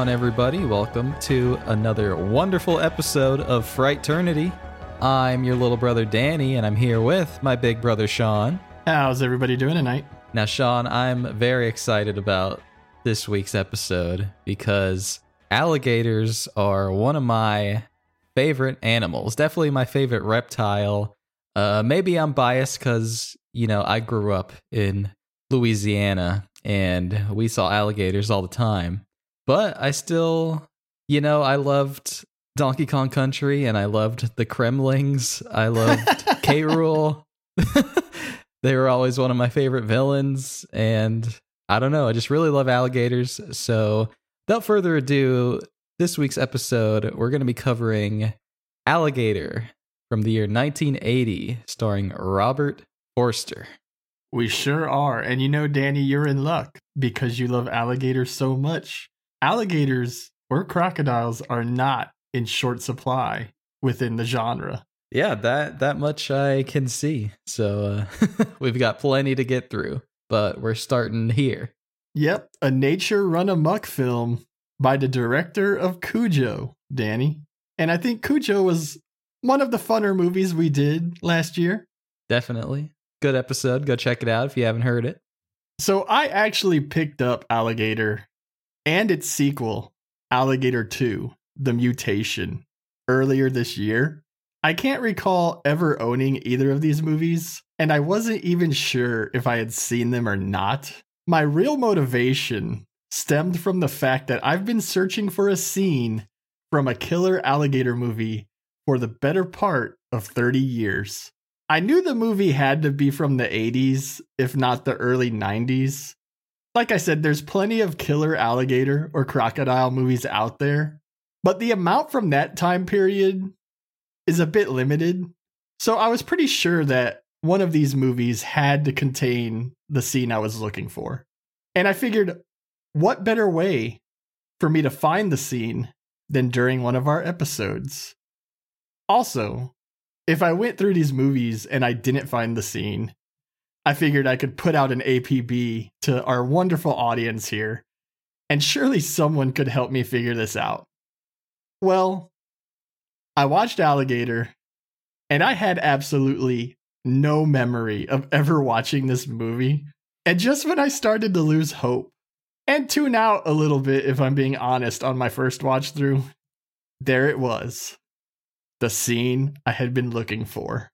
On, everybody? Welcome to another wonderful episode of Frighternity. I'm your little brother Danny, and I'm here with my big brother Sean. How's everybody doing tonight? Now, Sean, I'm very excited about this week's episode because alligators are one of my favorite animals. Definitely my favorite reptile. Uh, maybe I'm biased because, you know, I grew up in Louisiana and we saw alligators all the time. But I still, you know, I loved Donkey Kong Country and I loved the Kremlings. I loved K. Rool. they were always one of my favorite villains. And I don't know, I just really love alligators. So without further ado, this week's episode, we're going to be covering Alligator from the year 1980, starring Robert Forster. We sure are. And you know, Danny, you're in luck because you love alligators so much alligators or crocodiles are not in short supply within the genre. Yeah, that that much I can see. So uh, we've got plenty to get through, but we're starting here. Yep, a nature run amok film by the director of Cujo, Danny. And I think Cujo was one of the funner movies we did last year. Definitely. Good episode. Go check it out if you haven't heard it. So I actually picked up Alligator and its sequel, Alligator 2 The Mutation, earlier this year. I can't recall ever owning either of these movies, and I wasn't even sure if I had seen them or not. My real motivation stemmed from the fact that I've been searching for a scene from a killer alligator movie for the better part of 30 years. I knew the movie had to be from the 80s, if not the early 90s, like I said, there's plenty of killer alligator or crocodile movies out there, but the amount from that time period is a bit limited. So I was pretty sure that one of these movies had to contain the scene I was looking for. And I figured, what better way for me to find the scene than during one of our episodes? Also, if I went through these movies and I didn't find the scene, I figured I could put out an APB to our wonderful audience here, and surely someone could help me figure this out. Well, I watched Alligator, and I had absolutely no memory of ever watching this movie. And just when I started to lose hope and tune out a little bit, if I'm being honest, on my first watch through, there it was the scene I had been looking for.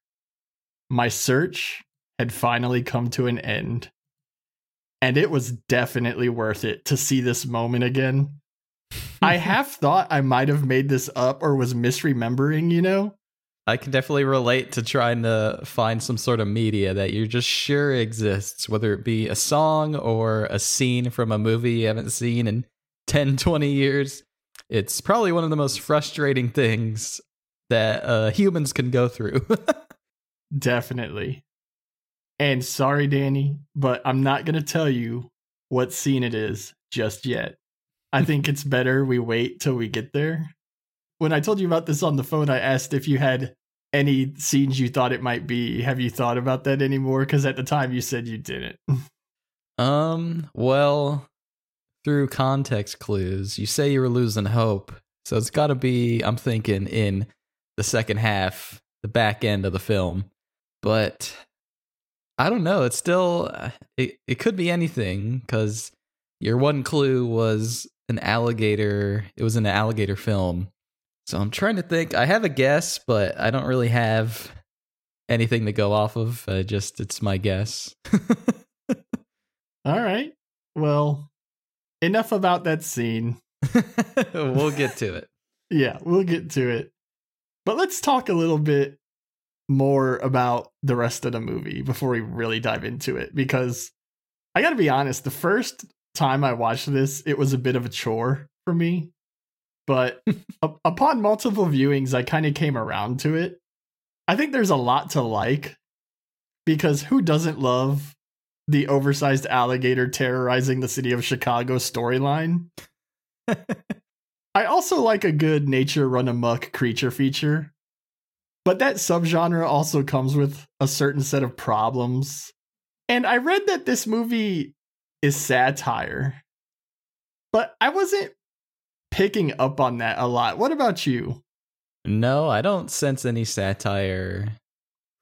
My search had finally come to an end. And it was definitely worth it to see this moment again. I half thought I might have made this up or was misremembering, you know? I can definitely relate to trying to find some sort of media that you're just sure exists, whether it be a song or a scene from a movie you haven't seen in 10, 20 years. It's probably one of the most frustrating things that uh, humans can go through. Definitely. And sorry, Danny, but I'm not going to tell you what scene it is just yet. I think it's better we wait till we get there. When I told you about this on the phone, I asked if you had any scenes you thought it might be. Have you thought about that anymore? Because at the time you said you didn't. um, well, through context clues, you say you were losing hope. So it's got to be, I'm thinking, in the second half, the back end of the film. But I don't know. It's still uh, it. It could be anything because your one clue was an alligator. It was an alligator film. So I'm trying to think. I have a guess, but I don't really have anything to go off of. Uh, just it's my guess. All right. Well, enough about that scene. we'll get to it. Yeah, we'll get to it. But let's talk a little bit more about the rest of the movie before we really dive into it because I got to be honest, the first time I watched this, it was a bit of a chore for me. But upon multiple viewings, I kind of came around to it. I think there's a lot to like because who doesn't love the oversized alligator terrorizing the city of Chicago storyline? I also like a good nature run amok creature feature but that subgenre also comes with a certain set of problems. And I read that this movie is satire. But I wasn't picking up on that a lot. What about you? No, I don't sense any satire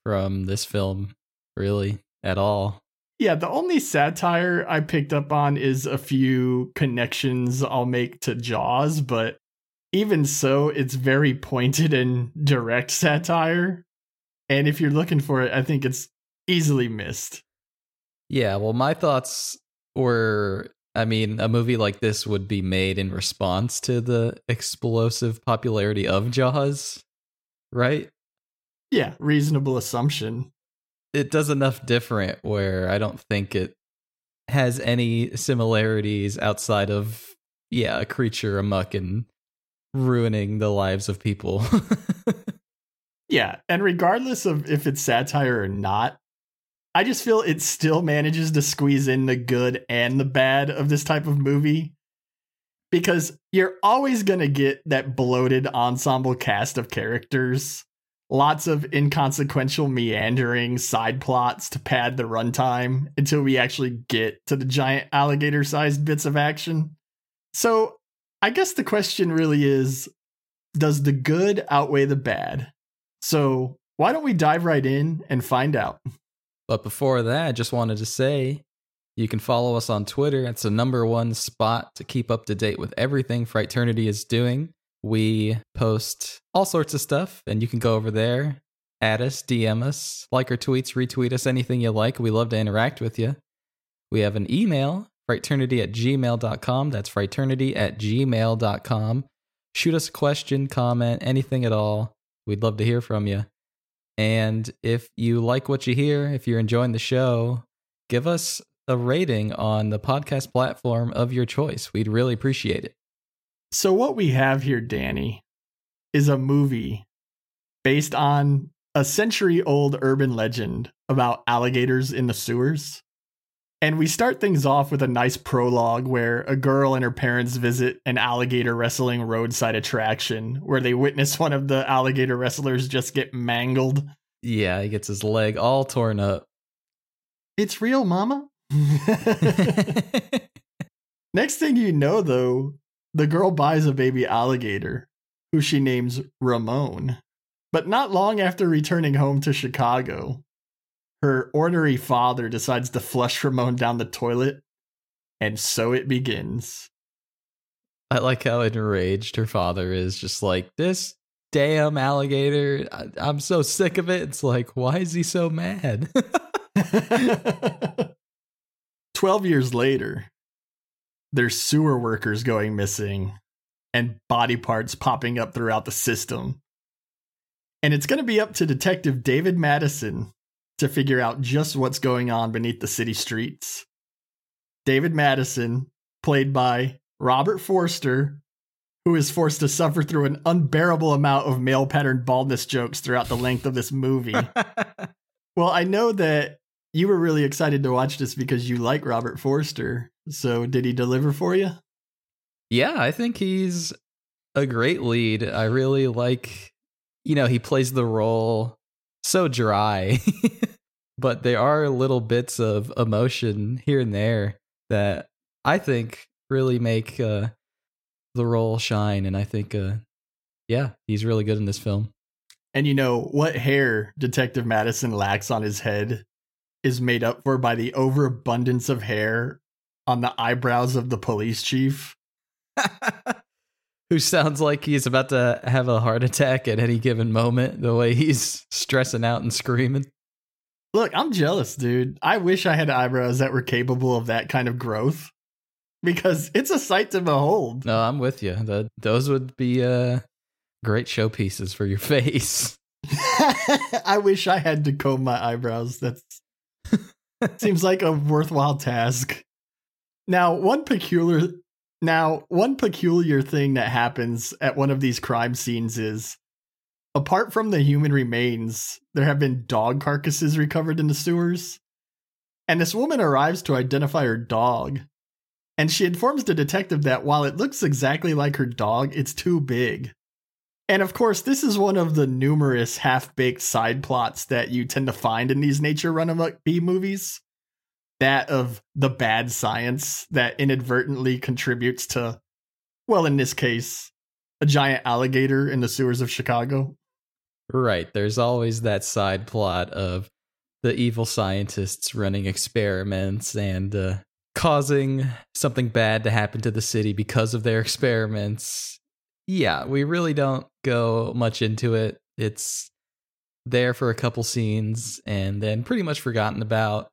from this film, really, at all. Yeah, the only satire I picked up on is a few connections I'll make to Jaws, but even so, it's very pointed and direct satire. And if you're looking for it, I think it's easily missed. Yeah, well, my thoughts were I mean, a movie like this would be made in response to the explosive popularity of Jaws, right? Yeah, reasonable assumption. It does enough different where I don't think it has any similarities outside of, yeah, a creature amuck and ruining the lives of people. yeah, and regardless of if it's satire or not, I just feel it still manages to squeeze in the good and the bad of this type of movie. Because you're always going to get that bloated ensemble cast of characters, lots of inconsequential meandering side plots to pad the runtime until we actually get to the giant alligator sized bits of action. So, I guess the question really is does the good outweigh the bad? So, why don't we dive right in and find out? But before that, I just wanted to say you can follow us on Twitter. It's the number one spot to keep up to date with everything Frighternity is doing. We post all sorts of stuff, and you can go over there, add us, DM us, like our tweets, retweet us, anything you like. We love to interact with you. We have an email, frighternity at gmail.com. That's frighternity at gmail.com. Shoot us a question, comment, anything at all. We'd love to hear from you. And if you like what you hear, if you're enjoying the show, give us a rating on the podcast platform of your choice. We'd really appreciate it. So, what we have here, Danny, is a movie based on a century old urban legend about alligators in the sewers. And we start things off with a nice prologue where a girl and her parents visit an alligator wrestling roadside attraction where they witness one of the alligator wrestlers just get mangled. Yeah, he gets his leg all torn up. It's real, mama. Next thing you know, though, the girl buys a baby alligator who she names Ramon. But not long after returning home to Chicago, her ornery father decides to flush Ramon down the toilet, and so it begins. I like how enraged her father is, just like, this damn alligator. I, am so sick of it. It's like, why is he so mad? 12 years later, there's sewer workers going missing and body parts popping up throughout the system. And it's going to be up to Detective David Madison to figure out just what's going on beneath the city streets. David Madison, played by Robert Forster, who is forced to suffer through an unbearable amount of male pattern baldness jokes throughout the length of this movie. well, I know that you were really excited to watch this because you like Robert Forster. So, did he deliver for you? Yeah, I think he's a great lead. I really like, you know, he plays the role so dry. but there are little bits of emotion here and there that I think really make uh, the role shine. And I think, uh, yeah, he's really good in this film. And you know, what hair Detective Madison lacks on his head is made up for by the overabundance of hair on the eyebrows of the police chief. who sounds like he's about to have a heart attack at any given moment, the way he's stressing out and screaming. Look, I'm jealous, dude. I wish I had eyebrows that were capable of that kind of growth because it's a sight to behold. No, I'm with you. The, those would be uh, great showpieces for your face. I wish I had to comb my eyebrows. That seems like a worthwhile task. Now, one peculiar now, one peculiar thing that happens at one of these crime scenes is apart from the human remains, there have been dog carcasses recovered in the sewers. And this woman arrives to identify her dog. And she informs the detective that while it looks exactly like her dog, it's too big. And of course, this is one of the numerous half baked side plots that you tend to find in these nature run amok B movies that of the bad science that inadvertently contributes to, well, in this case, a giant alligator in the sewers of Chicago. Right. There's always that side plot of the evil scientists running experiments and uh, causing something bad to happen to the city because of their experiments. Yeah, we really don't go much into it. It's there for a couple scenes and then pretty much forgotten about.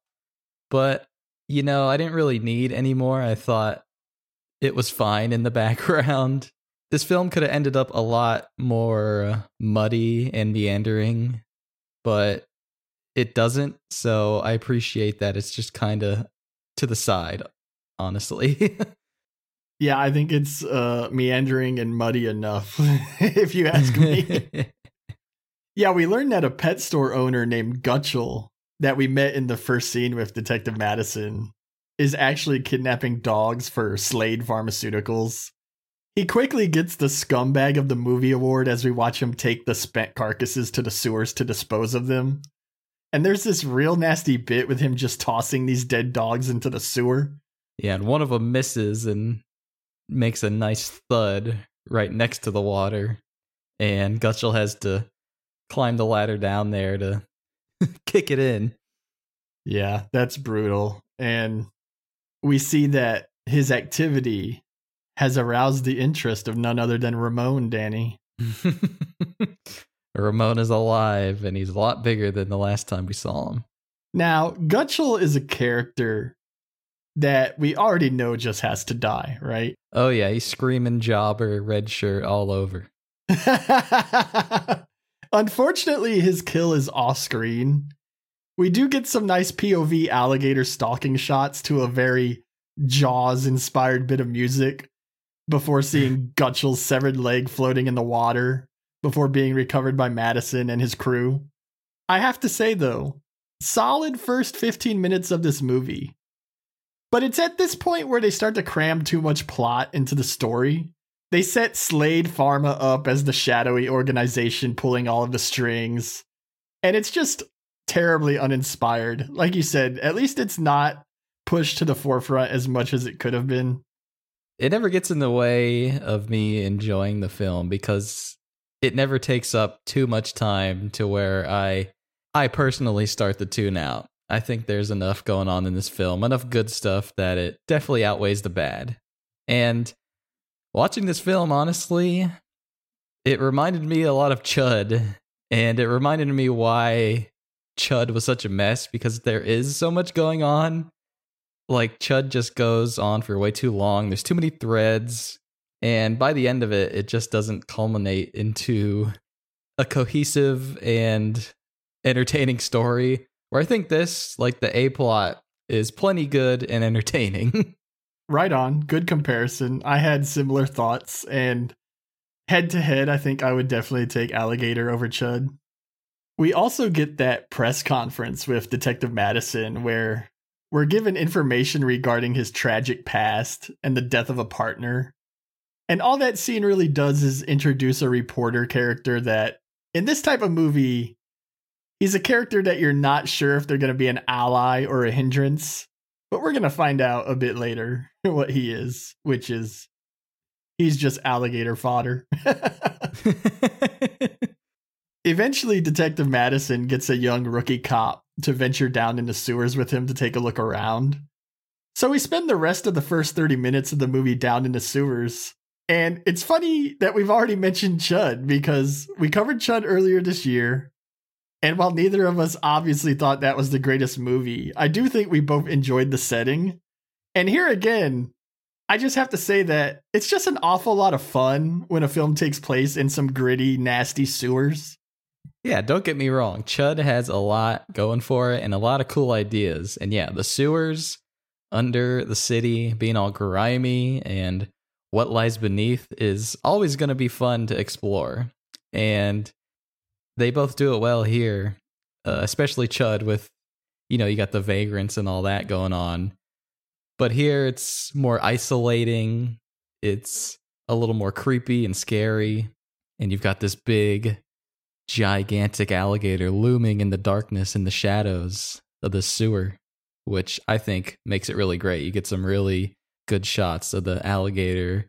But, you know, I didn't really need any more. I thought it was fine in the background. This film could have ended up a lot more muddy and meandering, but it doesn't. So I appreciate that it's just kind of to the side, honestly. yeah, I think it's uh, meandering and muddy enough, if you ask me. yeah, we learned that a pet store owner named Gutchell that we met in the first scene with Detective Madison is actually kidnapping dogs for Slade Pharmaceuticals. He quickly gets the scumbag of the movie award as we watch him take the spent carcasses to the sewers to dispose of them. And there's this real nasty bit with him just tossing these dead dogs into the sewer. Yeah, and one of them misses and makes a nice thud right next to the water. And Gutchell has to climb the ladder down there to kick it in. Yeah, that's brutal. And we see that his activity has aroused the interest of none other than Ramon, Danny. Ramon is alive and he's a lot bigger than the last time we saw him. Now, Gutchell is a character that we already know just has to die, right? Oh, yeah, he's screaming jobber, red shirt all over. Unfortunately, his kill is off screen. We do get some nice POV alligator stalking shots to a very Jaws inspired bit of music before seeing Gutchell's severed leg floating in the water before being recovered by Madison and his crew. I have to say, though, solid first 15 minutes of this movie. But it's at this point where they start to cram too much plot into the story they set Slade Pharma up as the shadowy organization pulling all of the strings. And it's just terribly uninspired. Like you said, at least it's not pushed to the forefront as much as it could have been. It never gets in the way of me enjoying the film because it never takes up too much time to where I I personally start to tune out. I think there's enough going on in this film, enough good stuff that it definitely outweighs the bad. And watching this film, honestly, it reminded me a lot of Chud, and it reminded me why Chud was such a mess because there is so much going on. Like, Chud just goes on for way too long, there's too many threads, and by the end of it, it just doesn't culminate into a cohesive and entertaining story. Where I think this, like the A plot, is plenty good and entertaining. right on. Good comparison. I had similar thoughts, and head to head, I think I would definitely take Alligator over Chud. We also get that press conference with Detective Madison where we're given information regarding his tragic past and the death of a partner. And all that scene really does is introduce a reporter character that, in this type of movie, he's a character that you're not sure if they're going to be an ally or a hindrance. But we're going to find out a bit later what he is, which is he's just alligator fodder. Eventually, Detective Madison gets a young rookie cop to venture down into sewers with him to take a look around. So we spend the rest of the first 30 minutes of the movie down in the sewers. And it's funny that we've already mentioned Chud because we covered Chud earlier this year. And while neither of us obviously thought that was the greatest movie, I do think we both enjoyed the setting. And here again, I just have to say that it's just an awful lot of fun when a film takes place in some gritty, nasty sewers. Yeah, don't get me wrong. Chud has a lot going for it and a lot of cool ideas. And yeah, the sewers under the city being all grimy and what lies beneath is always going to be fun to explore. And they both do it well here, uh, especially Chud with, you know, you got the vagrants and all that going on. But here it's more isolating. It's a little more creepy and scary. And you've got this big, gigantic alligator looming in the darkness in the shadows of the sewer. which I think makes it really great. You get some really good shots of the alligator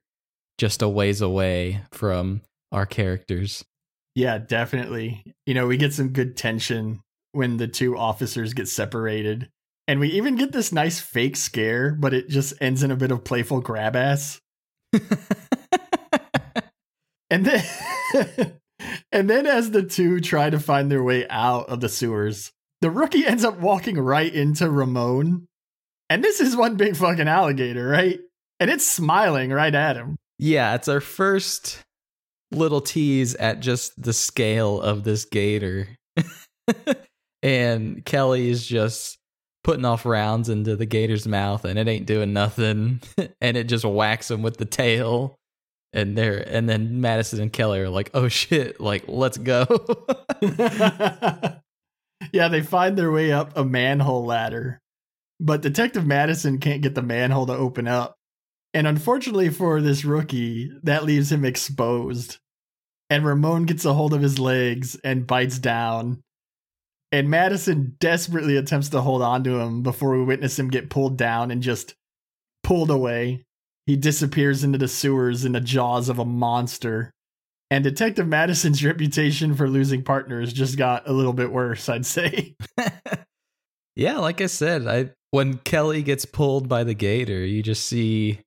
just a ways away from our characters. Yeah, definitely. You know, we get some good tension when the two officers get separated. And we even get this nice fake scare, but it just ends in a bit of playful grab ass. and then and then as the two try to find their way out of the sewers, the rookie ends up walking right into Ramon. And this is one big fucking alligator, right? And it's smiling right at him. Yeah, it's our first little tease at just the scale of this gator. and Kelly is just putting off rounds into the gator's mouth and it ain't doing nothing and it just whacks him with the tail and there and then Madison and Kelly are like, "Oh shit, like let's go." yeah, they find their way up a manhole ladder. But Detective Madison can't get the manhole to open up. And unfortunately for this rookie, that leaves him exposed. And Ramon gets a hold of his legs and bites down. And Madison desperately attempts to hold on to him before we witness him get pulled down and just pulled away. He disappears into the sewers in the jaws of a monster. And Detective Madison's reputation for losing partners just got a little bit worse, I'd say. yeah, like I said, I when Kelly gets pulled by the gator, you just see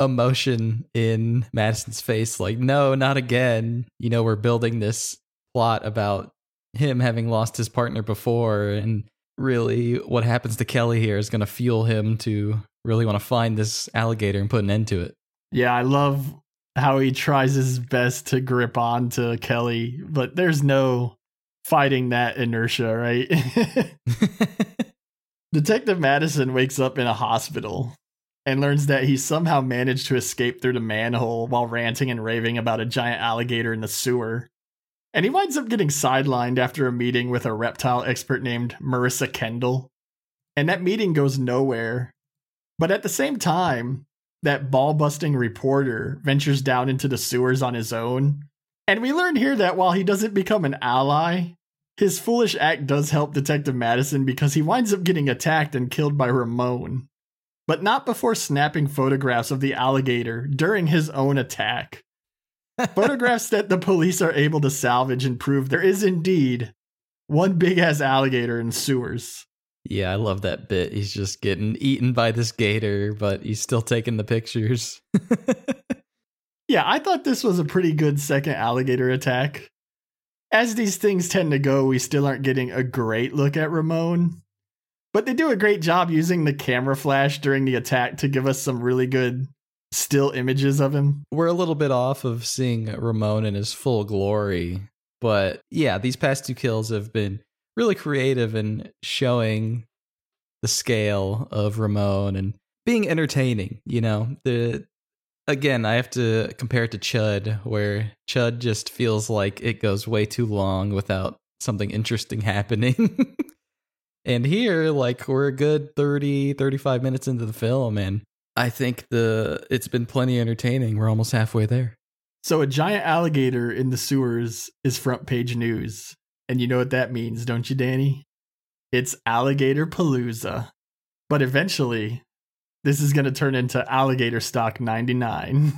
emotion in Madison's face like, no, not again. You know, we're building this plot about him having lost his partner before and really what happens to Kelly here is going to fuel him to really want to find this alligator and put an end to it. Yeah, I love how he tries his best to grip on to Kelly, but there's no fighting that inertia, right? Detective Madison wakes up in a hospital and learns that he somehow managed to escape through the manhole while ranting and raving about a giant alligator in the sewer. And he winds up getting sidelined after a meeting with a reptile expert named Marissa Kendall. And that meeting goes nowhere. But at the same time, that ball busting reporter ventures down into the sewers on his own. And we learn here that while he doesn't become an ally, his foolish act does help Detective Madison because he winds up getting attacked and killed by Ramon but not before snapping photographs of the alligator during his own attack. photographs that the police are able to salvage and prove there is indeed one big ass alligator in sewers. Yeah, I love that bit. He's just getting eaten by this gator, but he's still taking the pictures. yeah, I thought this was a pretty good second alligator attack. As these things tend to go, we still aren't getting a great look at Ramon. But they do a great job using the camera flash during the attack to give us some really good still images of him. We're a little bit off of seeing Ramon in his full glory. But yeah, these past two kills have been really creative in showing the scale of Ramon and being entertaining. You know, the again, I have to compare it to Chud, where Chud just feels like it goes way too long without something interesting happening. And here, like, we're a good 30, 35 minutes into the film, and I think the it's been plenty entertaining. We're almost halfway there. So a giant alligator in the sewers is front page news. And you know what that means, don't you, Danny? It's alligator palooza. But eventually, this is going to turn into alligator stock 99.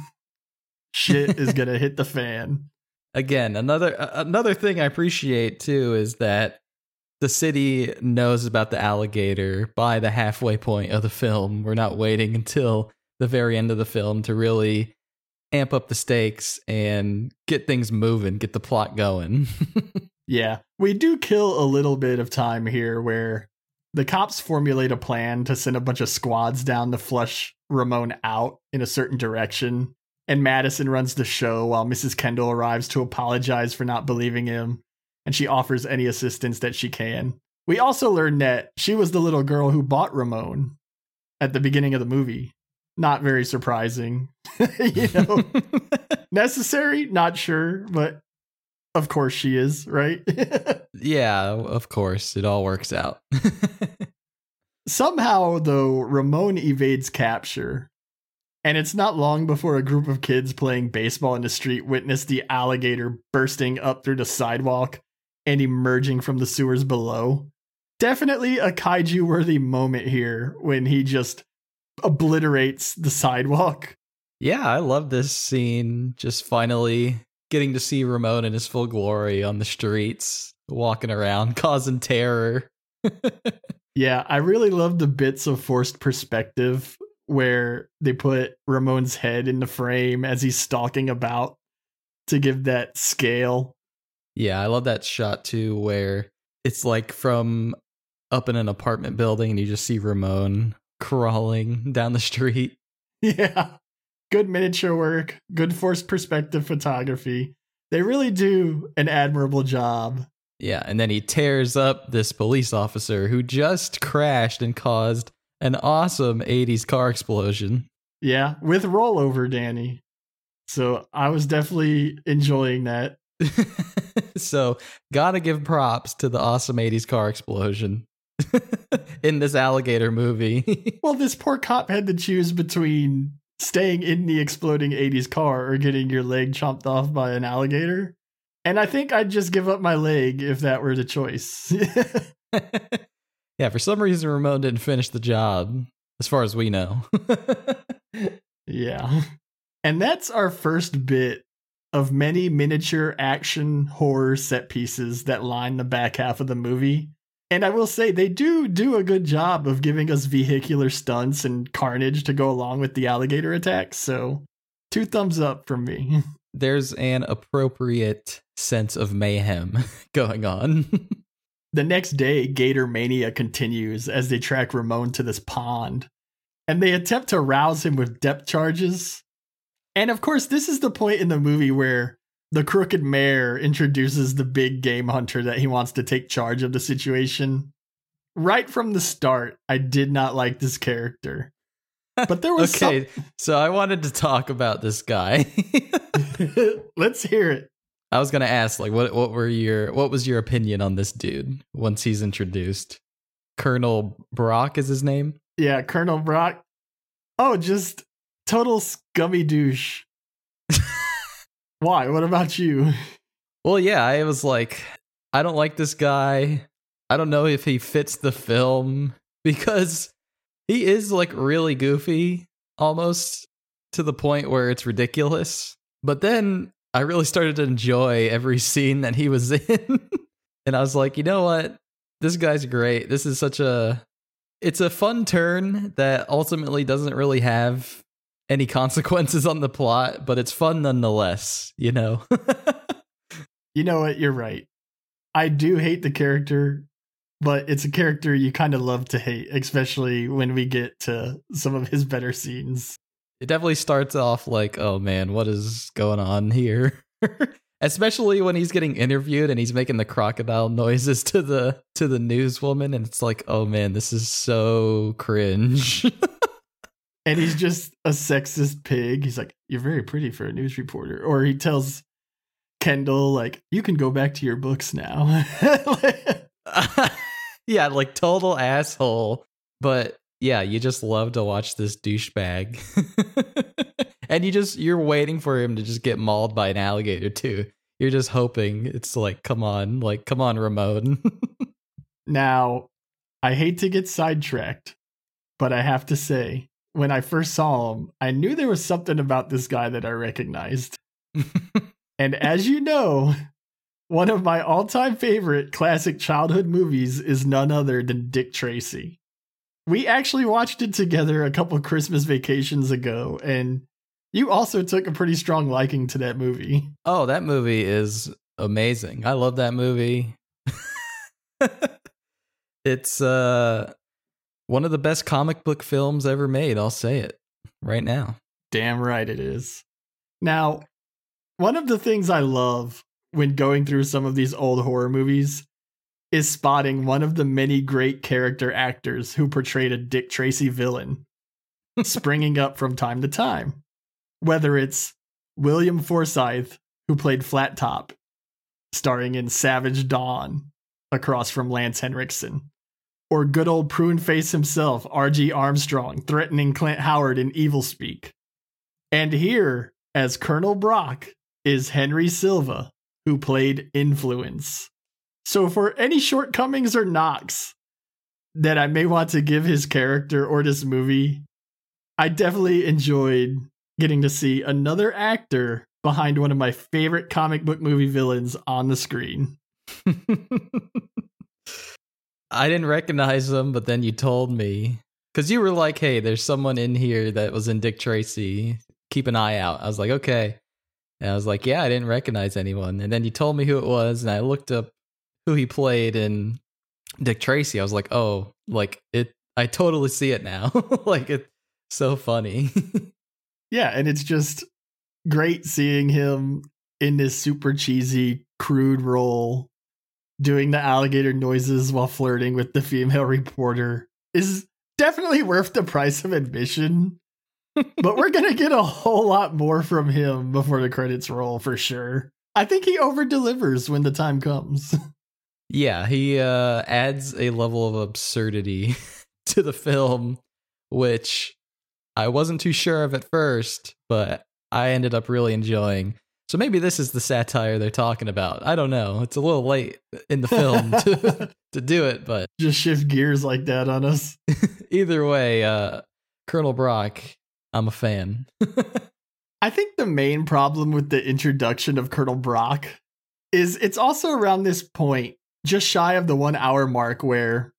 Shit is going to hit the fan. Again, another another thing I appreciate too is that the city knows about the alligator by the halfway point of the film. We're not waiting until the very end of the film to really amp up the stakes and get things moving, get the plot going. yeah. We do kill a little bit of time here where the cops formulate a plan to send a bunch of squads down to flush Ramon out in a certain direction. And Madison runs the show while Mrs. Kendall arrives to apologize for not believing him and she offers any assistance that she can. We also learn that she was the little girl who bought Ramon at the beginning of the movie. Not very surprising. you know, necessary, not sure, but of course she is, right? yeah, of course. It all works out. Somehow, though, Ramon evades capture. And it's not long before a group of kids playing baseball in the street witness the alligator bursting up through the sidewalk and emerging from the sewers below, definitely a kaiju worthy moment here when he just obliterates the sidewalk. Yeah, I love this scene. Just finally getting to see Ramon in his full glory on the streets, walking around, causing terror. yeah, I really love the bits of forced perspective where they put Ramon's head in the frame as he's stalking about to give that scale. Yeah, I love that shot too, where it's like from up in an apartment building and you just see Ramon crawling down the street. Yeah. Good miniature work, good forced perspective photography. They really do an admirable job. Yeah, and then he tears up this police officer who just crashed and caused an awesome 80s car explosion. Yeah, with rollover, Danny. So I was definitely enjoying that. so, gotta give props to the awesome 80s car explosion. in this alligator movie. well, this poor cop had to choose between staying in the exploding 80s car or getting your leg chopped off by an alligator. And I think I'd just give up my leg if that were the choice. yeah, for some reason, Ramon didn't finish the job, as far as we know. yeah. And that's our first bit of many miniature action horror set pieces that line the back half of the movie. And I will say they do do a good job of giving us vehicular stunts and carnage to go along with the alligator attacks. So, two thumbs up from me. There's an appropriate sense of mayhem going on. the next day, Gator Mania continues as they track Ramon to this pond. And they attempt to rouse him with depth charges. And of course, this is the point in the movie where the crooked mayor introduces the big game hunter that he wants to take charge of the situation. Right from the start, I did not like this character. But there was okay. Some- so I wanted to talk about this guy. Let's hear it. I was gonna ask, like, what what were your what was your opinion on this dude once he's introduced? Colonel Brock is his name. Yeah, Colonel Brock. Oh, just total scummy douche. Why? What about you? Well, yeah, I was like, I don't like this guy. I don't know if he fits the film because he is like really goofy almost to the point where it's ridiculous. But then I really started to enjoy every scene that he was in. and I was like, you know what? This guy's great. This is such a it's a fun turn that ultimately doesn't really have any consequences on the plot, but it's fun nonetheless, you know? you know what? You're right. I do hate the character, but it's a character you kind of love to hate, especially when we get to some of his better scenes. It definitely starts off like, oh man, what is going on here? especially when he's getting interviewed and he's making the crocodile noises to the to the newswoman and it's like oh man this is so cringe and he's just a sexist pig. He's like, "You're very pretty for a news reporter," or he tells Kendall, "Like, you can go back to your books now." yeah, like total asshole. But yeah, you just love to watch this douchebag, and you just you're waiting for him to just get mauled by an alligator too. You're just hoping it's like, come on, like, come on, Ramon. now, I hate to get sidetracked, but I have to say, when I first saw him, I knew there was something about this guy that I recognized. and as you know, one of my all time favorite classic childhood movies is none other than Dick Tracy. We actually watched it together a couple Christmas vacations ago, and you also took a pretty strong liking to that movie. Oh, that movie is amazing. I love that movie. it's uh one of the best comic book films ever made. I'll say it right now. Damn right it is. Now, one of the things I love when going through some of these old horror movies is spotting one of the many great character actors who portrayed a Dick Tracy villain springing up from time to time. Whether it's William Forsythe, who played Flat Top, starring in Savage Dawn across from Lance Henriksen, or good old prune face himself, R.G. Armstrong, threatening Clint Howard in Evilspeak. And here, as Colonel Brock, is Henry Silva, who played Influence. So, for any shortcomings or knocks that I may want to give his character or this movie, I definitely enjoyed getting to see another actor behind one of my favorite comic book movie villains on the screen. I didn't recognize him, but then you told me because you were like, "Hey, there's someone in here that was in Dick Tracy. Keep an eye out." I was like, "Okay," and I was like, "Yeah, I didn't recognize anyone." And then you told me who it was, and I looked up who he played in Dick Tracy. I was like, "Oh, like it." I totally see it now. like it's so funny. yeah, and it's just great seeing him in this super cheesy, crude role doing the alligator noises while flirting with the female reporter is definitely worth the price of admission. but we're going to get a whole lot more from him before the credits roll for sure. I think he over delivers when the time comes. Yeah, he uh, adds a level of absurdity to the film, which I wasn't too sure of at first, but I ended up really enjoying. So maybe this is the satire they're talking about. I don't know. It's a little late in the film to, to do it, but just shift gears like that on us. either way, uh, Colonel Brock, I'm a fan. I think the main problem with the introduction of Colonel Brock is it's also around this point, just shy of the one hour mark, where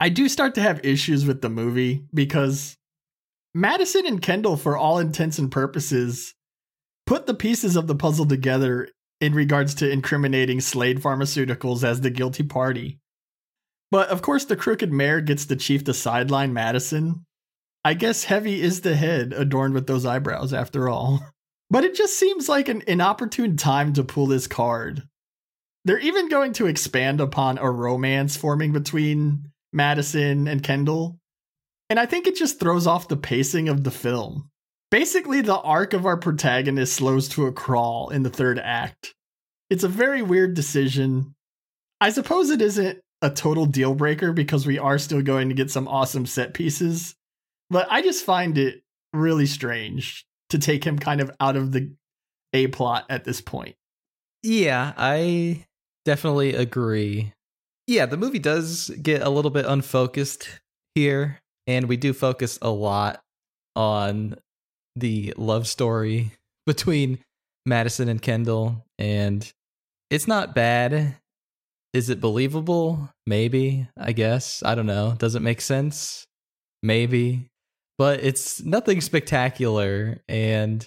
I do start to have issues with the movie because Madison and Kendall, for all intents and purposes, put the pieces of the puzzle together in regards to incriminating Slade Pharmaceuticals as the guilty party. But of course, the crooked mayor gets the chief to sideline Madison. I guess Heavy is the head adorned with those eyebrows after all. But it just seems like an inopportune time to pull this card. They're even going to expand upon a romance forming between Madison and Kendall. And I think it just throws off the pacing of the film. Basically, the arc of our protagonist slows to a crawl in the third act. It's a very weird decision. I suppose it isn't a total deal breaker because we are still going to get some awesome set pieces, but I just find it really strange to take him kind of out of the A plot at this point. Yeah, I definitely agree. Yeah, the movie does get a little bit unfocused here, and we do focus a lot on the love story between Madison and Kendall, and it's not bad. Is it believable? Maybe, I guess. I don't know. Does it make sense? Maybe. But it's nothing spectacular. And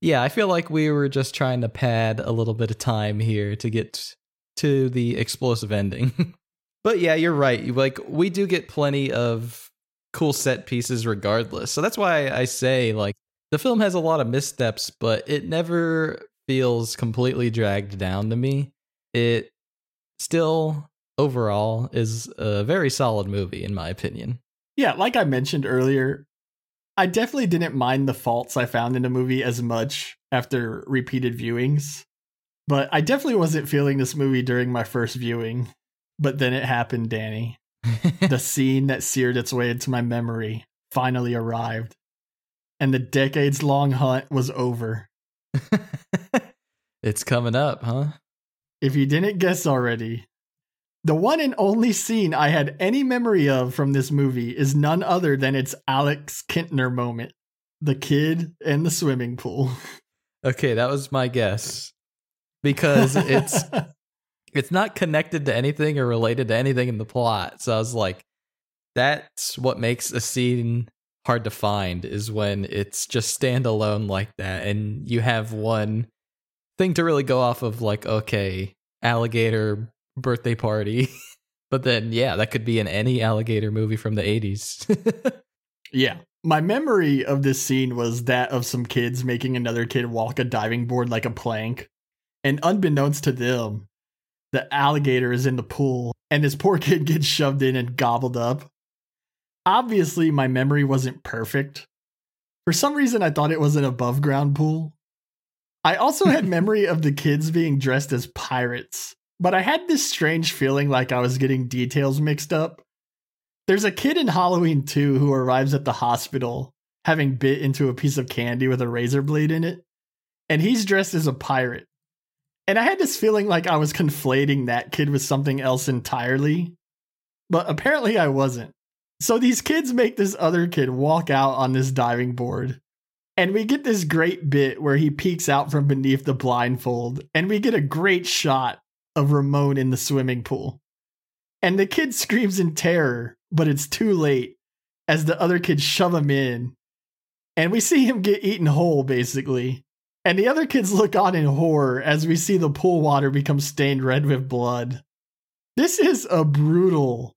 yeah, I feel like we were just trying to pad a little bit of time here to get to the explosive ending. but yeah, you're right. Like, we do get plenty of cool set pieces regardless. So that's why I say, like, the film has a lot of missteps, but it never feels completely dragged down to me. It still overall is a very solid movie in my opinion. Yeah, like I mentioned earlier, I definitely didn't mind the faults I found in the movie as much after repeated viewings. But I definitely wasn't feeling this movie during my first viewing. But then it happened, Danny. the scene that seared its way into my memory finally arrived and the decades long hunt was over. it's coming up, huh? If you didn't guess already, the one and only scene I had any memory of from this movie is none other than its Alex Kintner moment the kid and the swimming pool. Okay, that was my guess. Because it's it's not connected to anything or related to anything in the plot. So I was like, that's what makes a scene hard to find is when it's just standalone like that and you have one thing to really go off of like okay alligator birthday party. But then yeah that could be in any alligator movie from the 80s yeah. My memory of this scene was that of some kids making another kid walk a diving board like a plank. And unbeknownst to them the alligator is in the pool and this poor kid gets shoved in and gobbled up obviously my memory wasn't perfect. For some reason, I thought it was an above ground pool. I also had memory of the kids being dressed as pirates, but I had this strange feeling like I was getting details mixed up. There's a kid in Halloween 2 who arrives at the hospital having bit into a piece of candy with a razor blade in it, and he's dressed as a pirate. And I had this feeling like I was conflating that kid with something else entirely. but apparently I wasn't. So these kids make this other kid walk out on this diving board. And we get this great bit where he peeks out from beneath the blindfold, and we get a great shot of Ramon in the swimming pool. And the kid screams in terror, but it's too late as the other kids shove him in. And we see him get eaten whole, basically. And the other kids look on in horror as we see the pool water become stained red with blood. This is a brutal,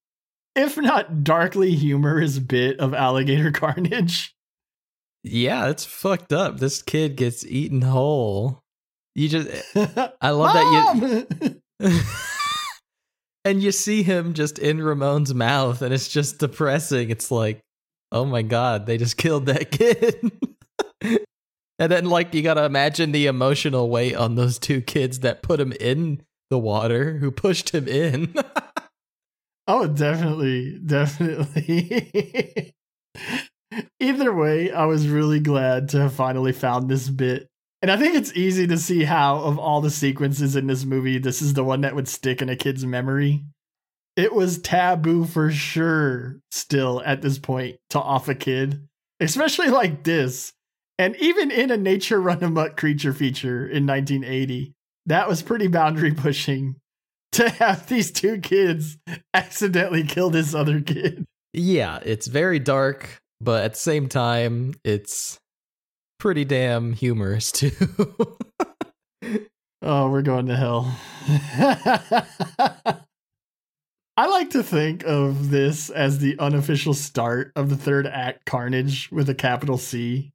if not darkly humorous bit of alligator carnage. Yeah, it's fucked up. This kid gets eaten whole. You just I love that you and you see him just in Ramon's mouth and it's just depressing. It's like, "Oh my god, they just killed that kid." and then like you got to imagine the emotional weight on those two kids that put him in the water, who pushed him in. Oh, definitely, definitely. Either way, I was really glad to have finally found this bit. And I think it's easy to see how, of all the sequences in this movie, this is the one that would stick in a kid's memory. It was taboo for sure, still at this point, to off a kid, especially like this. And even in a nature run amok creature feature in 1980, that was pretty boundary pushing to have these two kids accidentally kill this other kid. Yeah, it's very dark, but at the same time, it's pretty damn humorous too. oh, we're going to hell. I like to think of this as the unofficial start of the third act Carnage with a capital C,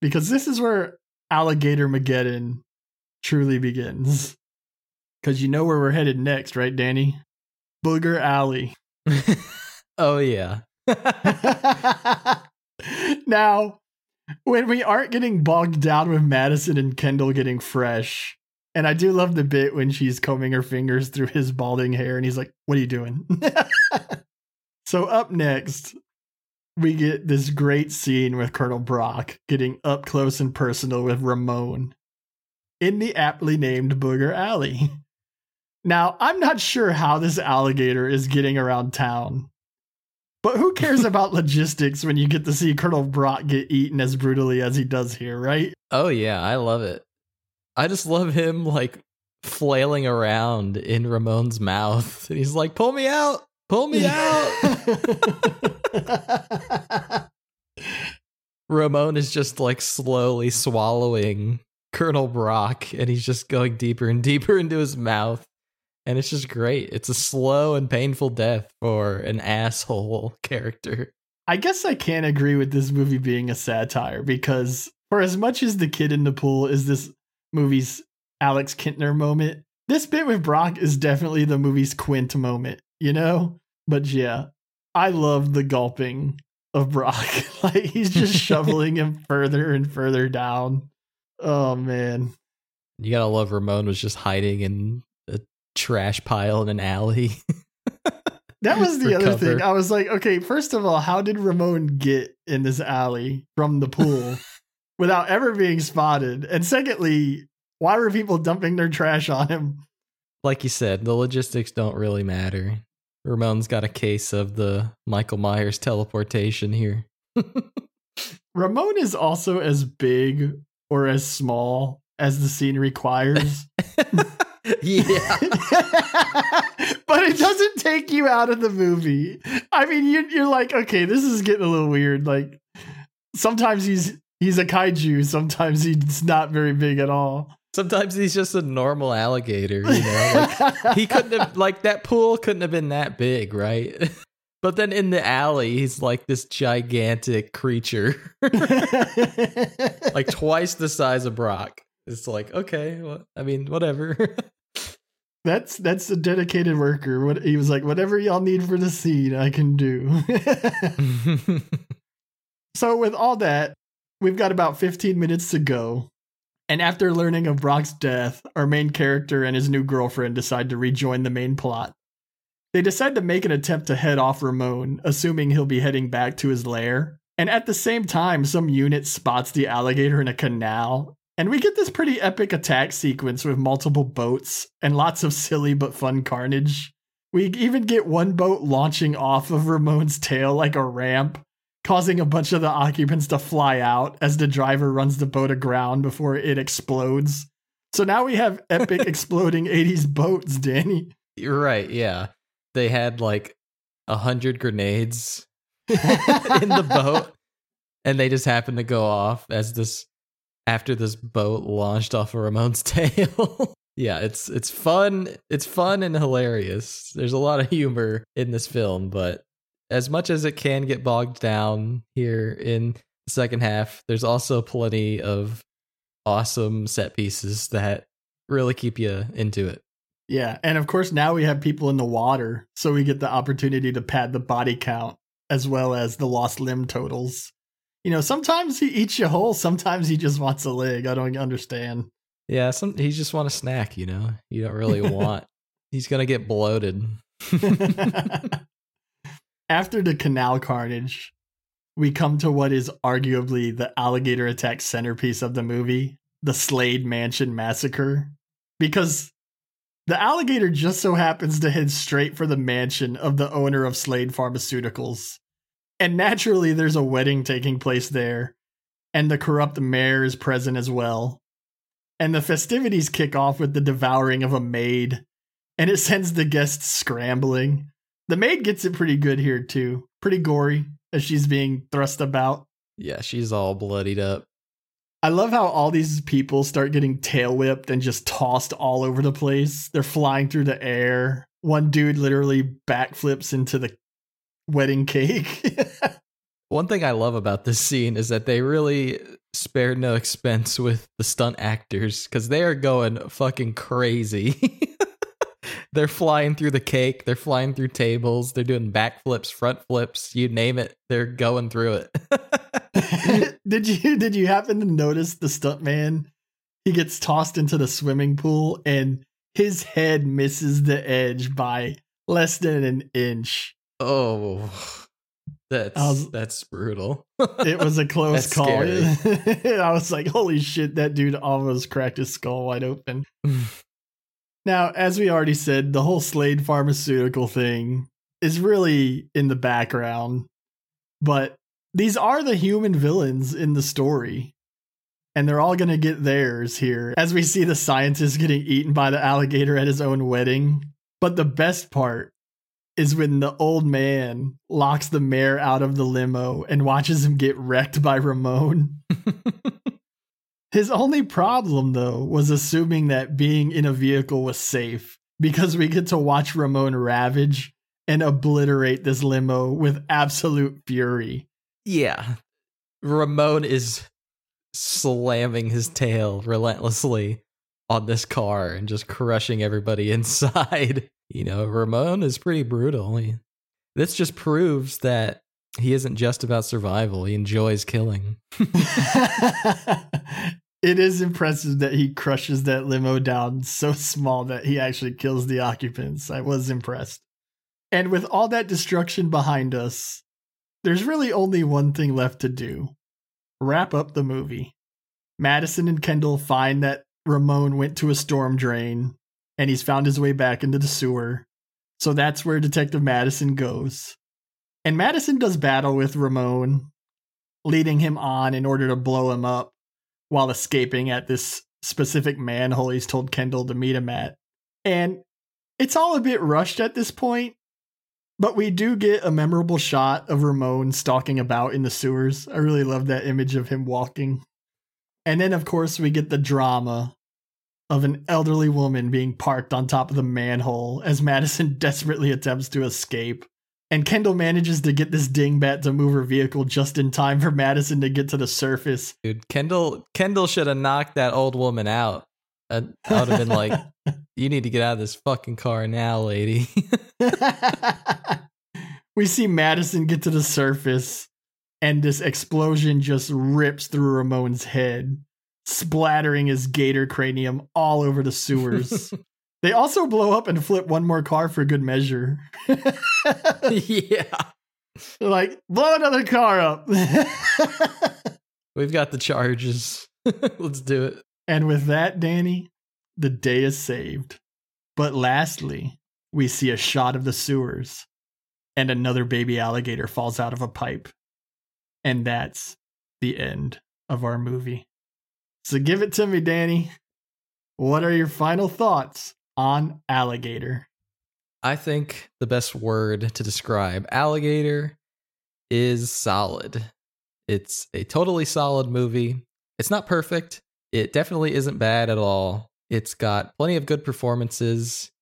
because this is where Alligator Mageddon truly begins. Because you know where we're headed next, right, Danny? Booger Alley. oh, yeah. now, when we aren't getting bogged down with Madison and Kendall getting fresh, and I do love the bit when she's combing her fingers through his balding hair and he's like, What are you doing? so, up next, we get this great scene with Colonel Brock getting up close and personal with Ramon in the aptly named Booger Alley. Now, I'm not sure how this alligator is getting around town, but who cares about logistics when you get to see Colonel Brock get eaten as brutally as he does here, right? Oh, yeah, I love it. I just love him like flailing around in Ramon's mouth. And he's like, pull me out, pull me out. Ramon is just like slowly swallowing Colonel Brock and he's just going deeper and deeper into his mouth and it's just great. It's a slow and painful death for an asshole character. I guess I can't agree with this movie being a satire because for as much as the kid in the pool is this movie's Alex Kintner moment, this bit with Brock is definitely the movie's Quint moment, you know? But yeah, I love the gulping of Brock. like he's just shoveling him further and further down. Oh man. You gotta love Ramon was just hiding in trash pile in an alley. that was the other cover. thing. I was like, okay, first of all, how did Ramon get in this alley from the pool without ever being spotted? And secondly, why were people dumping their trash on him? Like you said, the logistics don't really matter. Ramon's got a case of the Michael Myers teleportation here. Ramon is also as big or as small as the scene requires. Yeah. but it doesn't take you out of the movie. I mean, you're, you're like, okay, this is getting a little weird. Like, sometimes he's he's a kaiju, sometimes he's not very big at all. Sometimes he's just a normal alligator, you know. Like, he couldn't have like that pool couldn't have been that big, right? But then in the alley, he's like this gigantic creature, like twice the size of Brock. It's like, okay, well, I mean, whatever. that's that's a dedicated worker. What he was like, whatever y'all need for the scene, I can do. so with all that, we've got about 15 minutes to go. And after learning of Brock's death, our main character and his new girlfriend decide to rejoin the main plot. They decide to make an attempt to head off Ramon, assuming he'll be heading back to his lair. And at the same time, some unit spots the alligator in a canal and we get this pretty epic attack sequence with multiple boats and lots of silly but fun carnage. We even get one boat launching off of Ramon's tail like a ramp, causing a bunch of the occupants to fly out as the driver runs the boat aground before it explodes. So now we have epic exploding 80s boats, Danny. You're right. Yeah. They had like a hundred grenades in the boat and they just happened to go off as this after this boat launched off of Ramon's tail. yeah, it's it's fun. It's fun and hilarious. There's a lot of humor in this film, but as much as it can get bogged down here in the second half, there's also plenty of awesome set pieces that really keep you into it. Yeah, and of course now we have people in the water, so we get the opportunity to pad the body count as well as the lost limb totals. You know, sometimes he eats you whole, sometimes he just wants a leg. I don't understand. Yeah, some he just want a snack, you know. You don't really want. He's gonna get bloated. After the canal carnage, we come to what is arguably the alligator attack centerpiece of the movie, the Slade Mansion massacre. Because the alligator just so happens to head straight for the mansion of the owner of Slade Pharmaceuticals. And naturally, there's a wedding taking place there, and the corrupt mayor is present as well. And the festivities kick off with the devouring of a maid, and it sends the guests scrambling. The maid gets it pretty good here, too. Pretty gory as she's being thrust about. Yeah, she's all bloodied up. I love how all these people start getting tail whipped and just tossed all over the place. They're flying through the air. One dude literally backflips into the wedding cake. One thing I love about this scene is that they really spared no expense with the stunt actors because they are going fucking crazy. they're flying through the cake, they're flying through tables, they're doing backflips, front flips, you name it, they're going through it. did you did you happen to notice the stunt man? He gets tossed into the swimming pool and his head misses the edge by less than an inch. Oh, that's was, that's brutal. it was a close call. I was like, "Holy shit!" That dude almost cracked his skull wide open. now, as we already said, the whole Slade pharmaceutical thing is really in the background, but these are the human villains in the story. And they're all going to get theirs here as we see the scientist getting eaten by the alligator at his own wedding. But the best part is when the old man locks the mayor out of the limo and watches him get wrecked by Ramon. His only problem, though, was assuming that being in a vehicle was safe because we get to watch Ramon ravage and obliterate this limo with absolute fury. Yeah. Ramon is slamming his tail relentlessly on this car and just crushing everybody inside. You know, Ramon is pretty brutal. He, this just proves that he isn't just about survival. He enjoys killing. it is impressive that he crushes that limo down so small that he actually kills the occupants. I was impressed. And with all that destruction behind us, there's really only one thing left to do wrap up the movie. Madison and Kendall find that Ramon went to a storm drain and he's found his way back into the sewer. So that's where Detective Madison goes. And Madison does battle with Ramon, leading him on in order to blow him up while escaping at this specific manhole he's told Kendall to meet him at. And it's all a bit rushed at this point, but we do get a memorable shot of Ramon stalking about in the sewers. I really love that image of him walking. And then, of course, we get the drama of an elderly woman being parked on top of the manhole as Madison desperately attempts to escape. And Kendall manages to get this dingbat to move her vehicle just in time for Madison to get to the surface. Dude, Kendall Kendall should have knocked that old woman out. Uh, I, I would have been like, "You need to get out of this fucking car now, lady." we see Madison get to the surface, and this explosion just rips through Ramon's head splattering his gator cranium all over the sewers. they also blow up and flip one more car for good measure. yeah. They're like, blow another car up. We've got the charges. Let's do it. And with that, Danny, the day is saved. But lastly, we see a shot of the sewers and another baby alligator falls out of a pipe. And that's the end of our movie. So give it to me, Danny. What are your final thoughts on alligator? I think the best word to describe alligator is solid. It's a totally solid movie. It's not perfect. It definitely isn't bad at all. It's got plenty of good performances.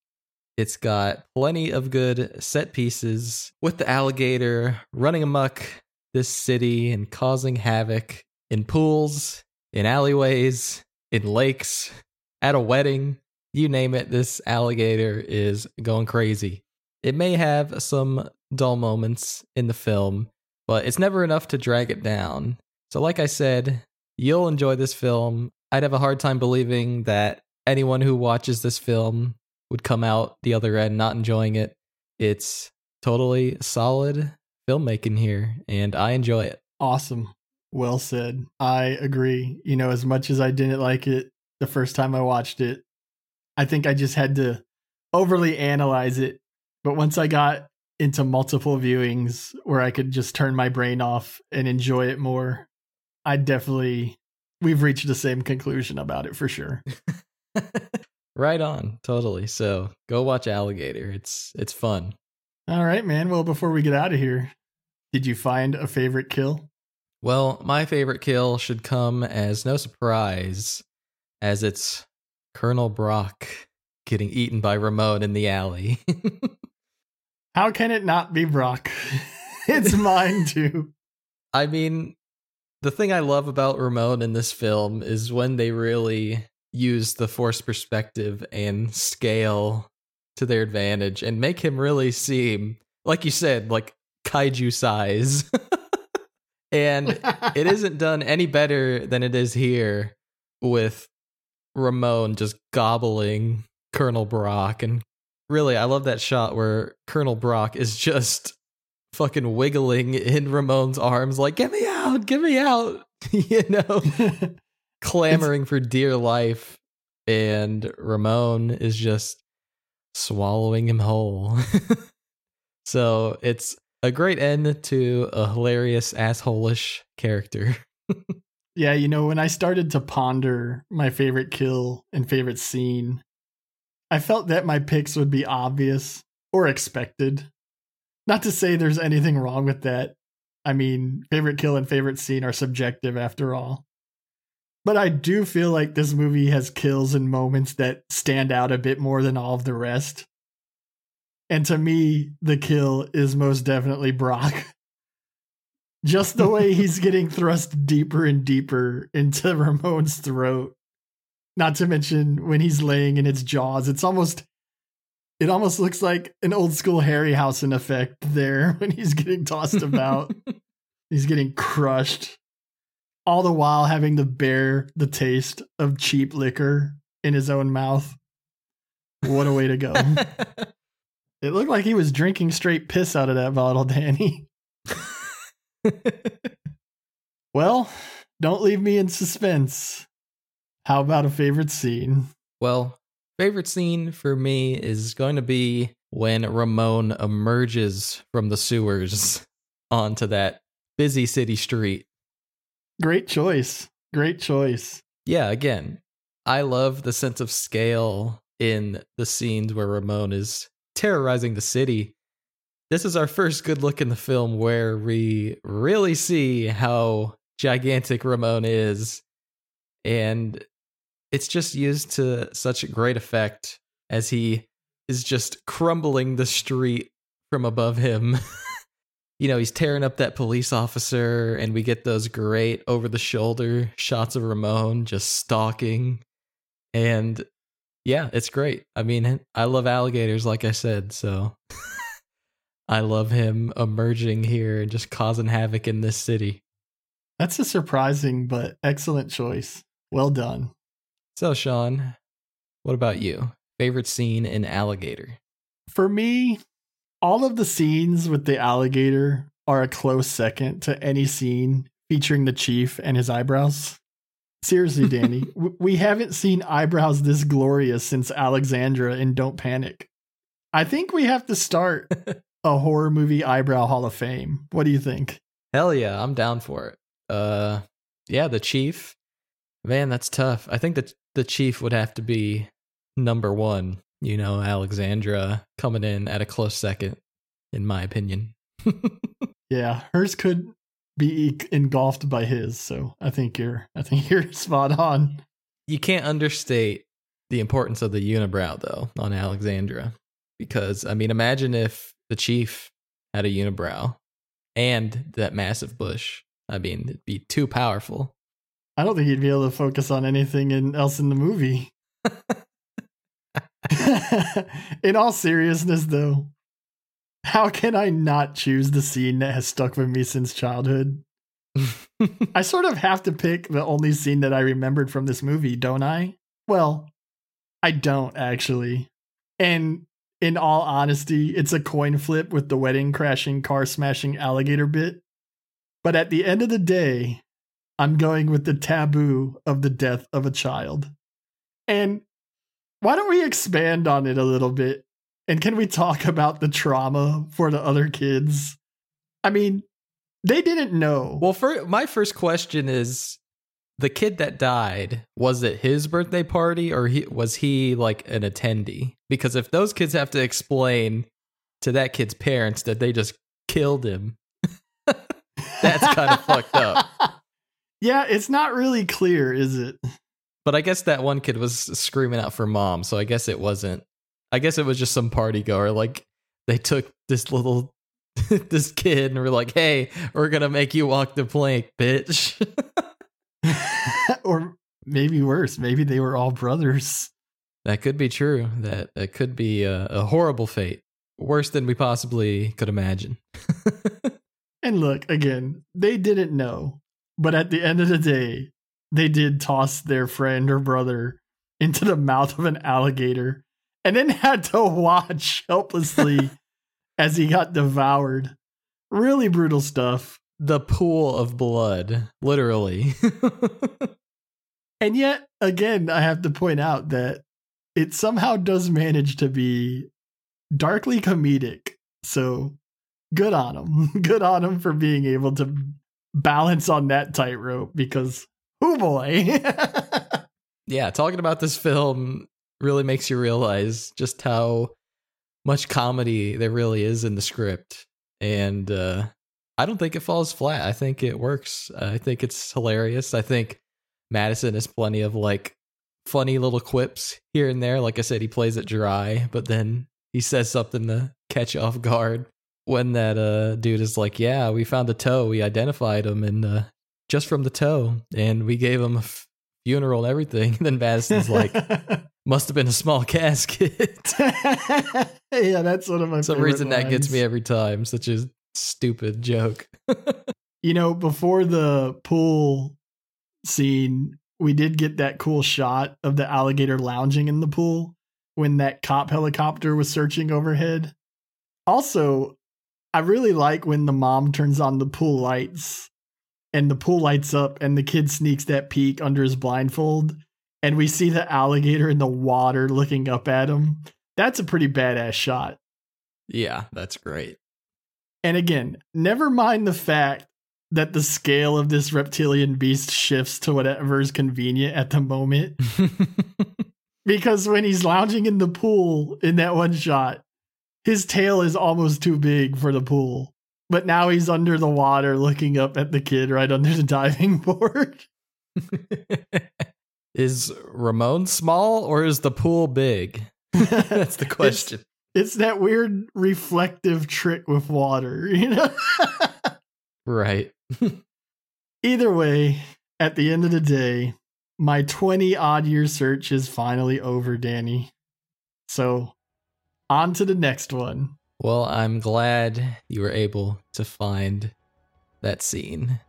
It's got plenty of good set pieces with the alligator running amuck this city and causing havoc in pools, in alleyways, in lakes, at a wedding. You name it, this alligator is going crazy. It may have some dull moments in the film, but it's never enough to drag it down. So, like I said, you'll enjoy this film. I'd have a hard time believing that anyone who watches this film would come out the other end not enjoying it. It's totally solid filmmaking here, and I enjoy it. Awesome. Well said. I agree. You know, as much as I didn't like it the first time I watched it, I think I just had to overly analyze it. But once I got into multiple viewings where I could just turn my brain off and enjoy it more, I definitely, we've reached the same conclusion about it for sure. Right on, totally. So go watch Alligator. It's it's fun. All right, man. Well, before we get out of here, did you find a favorite kill? Well, my favorite kill should come as no surprise, as it's Colonel Brock getting eaten by Ramon in the alley. How can it not be Brock? it's mine too. I mean, the thing I love about Ramon in this film is when they really use the force perspective and scale to their advantage and make him really seem like you said like kaiju size and it isn't done any better than it is here with ramon just gobbling colonel brock. And really i love that shot where colonel brock is just fucking wiggling in ramon's arms like get me out get me out you know? Clamoring it's, for dear life, and Ramon is just swallowing him whole. so it's a great end to a hilarious assholish character. yeah, you know, when I started to ponder my favorite kill and favorite scene, I felt that my picks would be obvious or expected. Not to say there's anything wrong with that. I mean, favorite kill and favorite scene are subjective after all. But I do feel like this movie has kills and moments that stand out a bit more than all of the rest. And to me, the kill is most definitely Brock. Just the way he's getting thrust deeper and deeper into Ramon's throat. Not to mention when he's laying in its jaws, it's almost it almost looks like an old school Harryhausen effect there when he's getting tossed about. he's getting crushed all the while having to bear the taste of cheap liquor in his own mouth. What a way to go. It looked like he was drinking straight piss out of that bottle, Danny. well, don't leave me in suspense. How about a favorite scene? Well, favorite scene for me is going to be when Ramon emerges from the sewers onto that busy city street Great choice. Great choice. Yeah, again, I love the sense of scale in the scenes where Ramon is terrorizing the city. This is our first good look in the film where we really see how gigantic Ramon is. And it's just used to such great effect as he is just crumbling the street from above him. you know, he's tearing up that police officer, and we get those great over the shoulder shots of Ramon just stalking. And yeah, it's great. I mean, I love alligators, like I said, so I love him emerging here and just causing havoc in this city. That's a surprising but excellent choice. Well done. So, Sean, what about you? Favorite scene in Alligator? For me, all of the scenes with the alligator are a close second to any scene featuring the chief and his eyebrows. Seriously, Danny, we haven't seen eyebrows this glorious since Alexandra in Don't Panic. I think we have to start a horror movie eyebrow hall of fame. What do you think? Hell yeah, I'm down for it. Uh, yeah, the chief. Man, that's tough. I think that the chief would have to be number one. You know, Alexandra coming in at a close second, in my opinion. yeah, hers could be engulfed by his. So I think you're, I think you're spot on. You can't understate the importance of the unibrow though on Alexandra, because I mean, imagine if the chief had a unibrow and that massive bush. I mean, it'd be too powerful. I don't think he'd be able to focus on anything in, else in the movie. in all seriousness, though, how can I not choose the scene that has stuck with me since childhood? I sort of have to pick the only scene that I remembered from this movie, don't I? Well, I don't actually. And in all honesty, it's a coin flip with the wedding crashing, car smashing alligator bit. But at the end of the day, I'm going with the taboo of the death of a child. And why don't we expand on it a little bit? And can we talk about the trauma for the other kids? I mean, they didn't know. Well, for my first question is the kid that died, was it his birthday party or he, was he like an attendee? Because if those kids have to explain to that kid's parents that they just killed him, that's kind of fucked up. Yeah, it's not really clear, is it? But I guess that one kid was screaming out for mom, so I guess it wasn't. I guess it was just some party goer. Like they took this little this kid and were like, "Hey, we're gonna make you walk the plank, bitch." or maybe worse, maybe they were all brothers. That could be true. That that could be a, a horrible fate, worse than we possibly could imagine. and look, again, they didn't know, but at the end of the day, they did toss their friend or brother into the mouth of an alligator and then had to watch helplessly as he got devoured. Really brutal stuff the pool of blood, literally. and yet, again, I have to point out that it somehow does manage to be darkly comedic. So good on him. Good on him for being able to balance on that tightrope because, oh boy. yeah, talking about this film really makes you realize just how much comedy there really is in the script. And uh, I don't think it falls flat. I think it works. I think it's hilarious. I think Madison has plenty of like funny little quips here and there. Like I said, he plays it dry, but then he says something to catch you off guard. When that uh, dude is like, "Yeah, we found the toe. We identified him, and uh, just from the toe, and we gave him a f- funeral and everything." And then Madison's like, "Must have been a small casket." yeah, that's one of my. some reason lines. that gets me every time. Such a stupid joke. you know, before the pool scene, we did get that cool shot of the alligator lounging in the pool when that cop helicopter was searching overhead. Also, I really like when the mom turns on the pool lights and the pool lights up and the kid sneaks that peek under his blindfold and we see the alligator in the water looking up at him. That's a pretty badass shot. Yeah, that's great. And again, never mind the fact that the scale of this reptilian beast shifts to whatever is convenient at the moment. because when he's lounging in the pool in that one shot, his tail is almost too big for the pool. But now he's under the water looking up at the kid right under the diving board. is Ramon small or is the pool big? That's the question it's that weird reflective trick with water, you know? right. Either way, at the end of the day, my 20 odd year search is finally over, Danny. So, on to the next one. Well, I'm glad you were able to find that scene.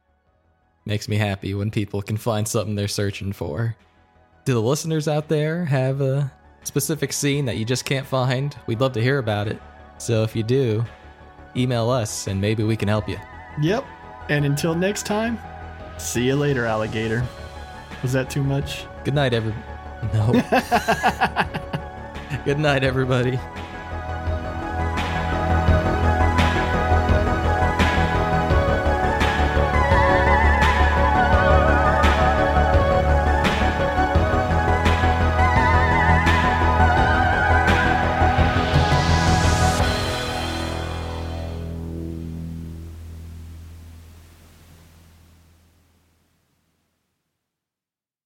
Makes me happy when people can find something they're searching for. Do the listeners out there have a specific scene that you just can't find, we'd love to hear about it. So if you do, email us and maybe we can help you. Yep. And until next time, see you later, alligator. Was that too much? Good night, every. No. Good night, everybody.